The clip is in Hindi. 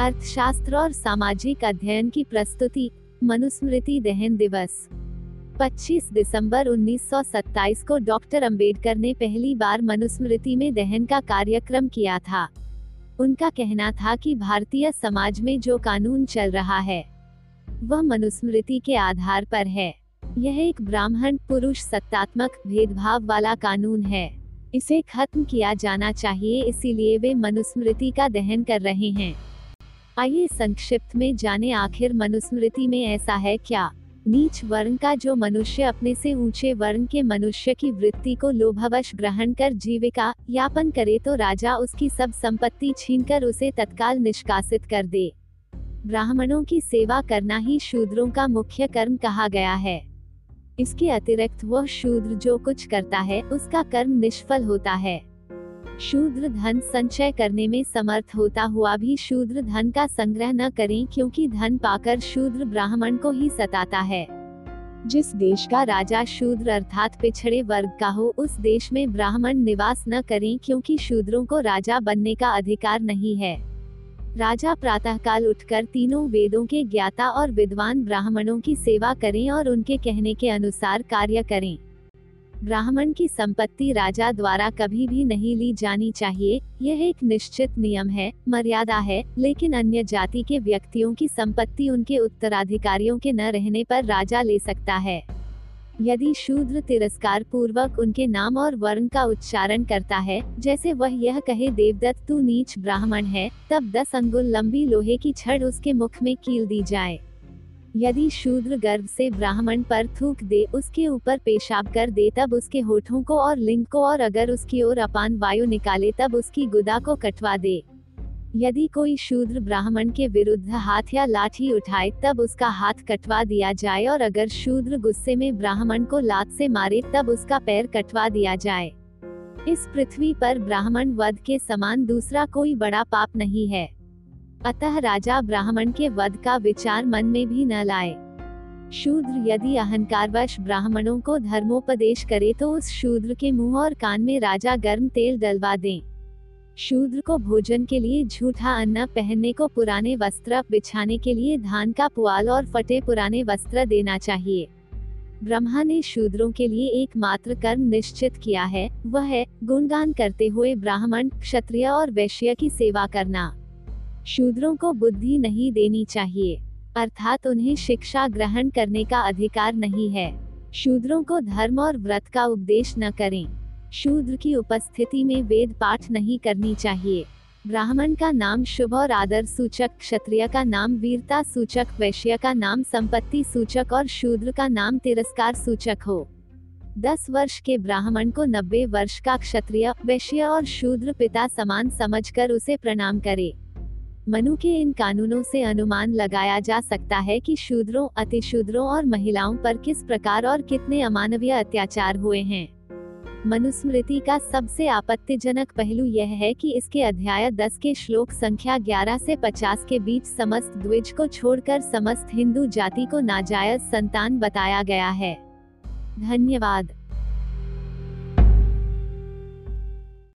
अर्थशास्त्र और सामाजिक अध्ययन की प्रस्तुति, मनुस्मृति दहन दिवस। 25 दिसंबर 1927 को डॉक्टर अंबेडकर ने पहली बार मनुस्मृति में दहन का कार्यक्रम किया था। उनका कहना था कि भारतीय समाज में जो कानून चल रहा है, वह मनुस्मृति के आधार पर है। यह एक ब्राह्मण पुरुष सत्तात्मक भेदभाव वाला कानून है। इसे खत्म किया जाना चाहिए, इसीलिए वे मनुस्मृति का दहन कर रहे हैं। आइए संक्षिप्त में जाने आखिर मनुस्मृति में ऐसा है क्या? नीच वर्ण का जो मनुष्य अपने से ऊँचे वर्ण के मनुष्य की वृत्ति को लोभवश ग्रहण कर जीविका यापन करे तो राजा उसकी सब संपत्ति छीनकर उसे तत्काल निष्कासित कर दे। ब्राह्मणों की सेवा करना ही शूद्रों का मुख्य कर्म कहा गया है। इसके अतिरिक्त वह शूद्र जो कुछ करता है, उसका कर्म निष्फल होता है। शूद्र धन संचय करने में समर्थ होता हुआ भी शूद्र धन का संग्रह न करें क्योंकि धन पाकर शूद्र ब्राह्मण को ही सताता है। जिस देश का राजा शूद्र अर्थात पिछड़े वर्ग का हो, उस देश में ब्राह्मण निवास न करें क्योंकि शूद्रों को राजा बनने का अधिकार नहीं है। राजा प्रातःकाल उठकर तीनों वेदों के ज्ञाता और विद्वान ब्राह्मणों की सेवा करें और उनके कहने के अनुसार कार्य करें। ब्राह्मण की संपत्ति राजा द्वारा कभी भी नहीं ली जानी चाहिए, यह एक निश्चित नियम है, मर्यादा है, लेकिन अन्य जाति के व्यक्तियों की संपत्ति उनके उत्तराधिकारियों के न रहने पर राजा ले सकता है। यदि शूद्र तिरस्कार पूर्वक उनके नाम और वर्ण का उच्चारण करता है, जैसे वह यह कहे, देवदत्त, तू नीच ब्राह्मण है, तब दस अंगुल लंबी लोहे की छड़ उसके मुख में कील दी जाए। यदि शूद्र गर्भ से ब्राह्मण पर थूक दे उसके ऊपर पेशाब कर दे तब उसके होठों को और लिंग को और अगर उसकी ओर अपान वायु निकाले तब उसकी गुदा को कटवा दे। यदि कोई शूद्र ब्राह्मण के विरुद्ध हाथ या लाठी उठाए तब उसका हाथ कटवा दिया जाए और अगर शूद्र गुस्से में ब्राह्मण को लात से मारे तब उसका पैर कटवा दिया जाए। इस पृथ्वी पर ब्राह्मण वध के समान दूसरा कोई बड़ा पाप नहीं है। अतः राजा ब्राह्मण के वध का विचार मन में भी न लाए। शूद्र यदि अहंकारवश ब्राह्मणों को धर्मोपदेश करे तो उस शूद्र के मुँह और कान में राजा गर्म तेल डलवा दें। शूद्र को भोजन के लिए झूठा अन्न पहनने को पुराने वस्त्र बिछाने के लिए धान का पुआल और फटे पुराने वस्त्र देना चाहिए। ब्रह्मा ने शूद्रों के लिए एकमात्र कर्म निश्चित किया है, वह है, गुणगान करते हुए ब्राह्मण, क्षत्रिय और वैश्य की सेवा करना। शूद्रों को बुद्धि नहीं देनी चाहिए, अर्थात उन्हें शिक्षा ग्रहण करने का अधिकार नहीं है। शूद्रों को धर्म और व्रत का उपदेश न करें। शूद्र की उपस्थिति में वेद पाठ नहीं करनी चाहिए। ब्राह्मण का नाम शुभ और आदर सूचक, क्षत्रिय का नाम वीरता सूचक, वैश्य का नाम संपत्ति सूचक और शूद्र का नाम तिरस्कार सूचक हो। दस वर्ष के ब्राह्मण को नब्बे वर्ष का क्षत्रिय, वैश्य और शूद्र पिता समान समझकर उसे प्रणाम करे। मनु के इन कानूनों से अनुमान लगाया जा सकता है कि शूद्रों, अतिशूद्रों और महिलाओं पर किस प्रकार और कितने अमानवीय अत्याचार हुए हैं। मनुस्मृति का सबसे आपत्तिजनक पहलू यह है कि इसके अध्याय 10 के श्लोक संख्या 11 से 50 के बीच समस्त द्विज को छोड़कर समस्त हिंदू जाति को नाजायज संतान बताया गया है। धन्यवाद।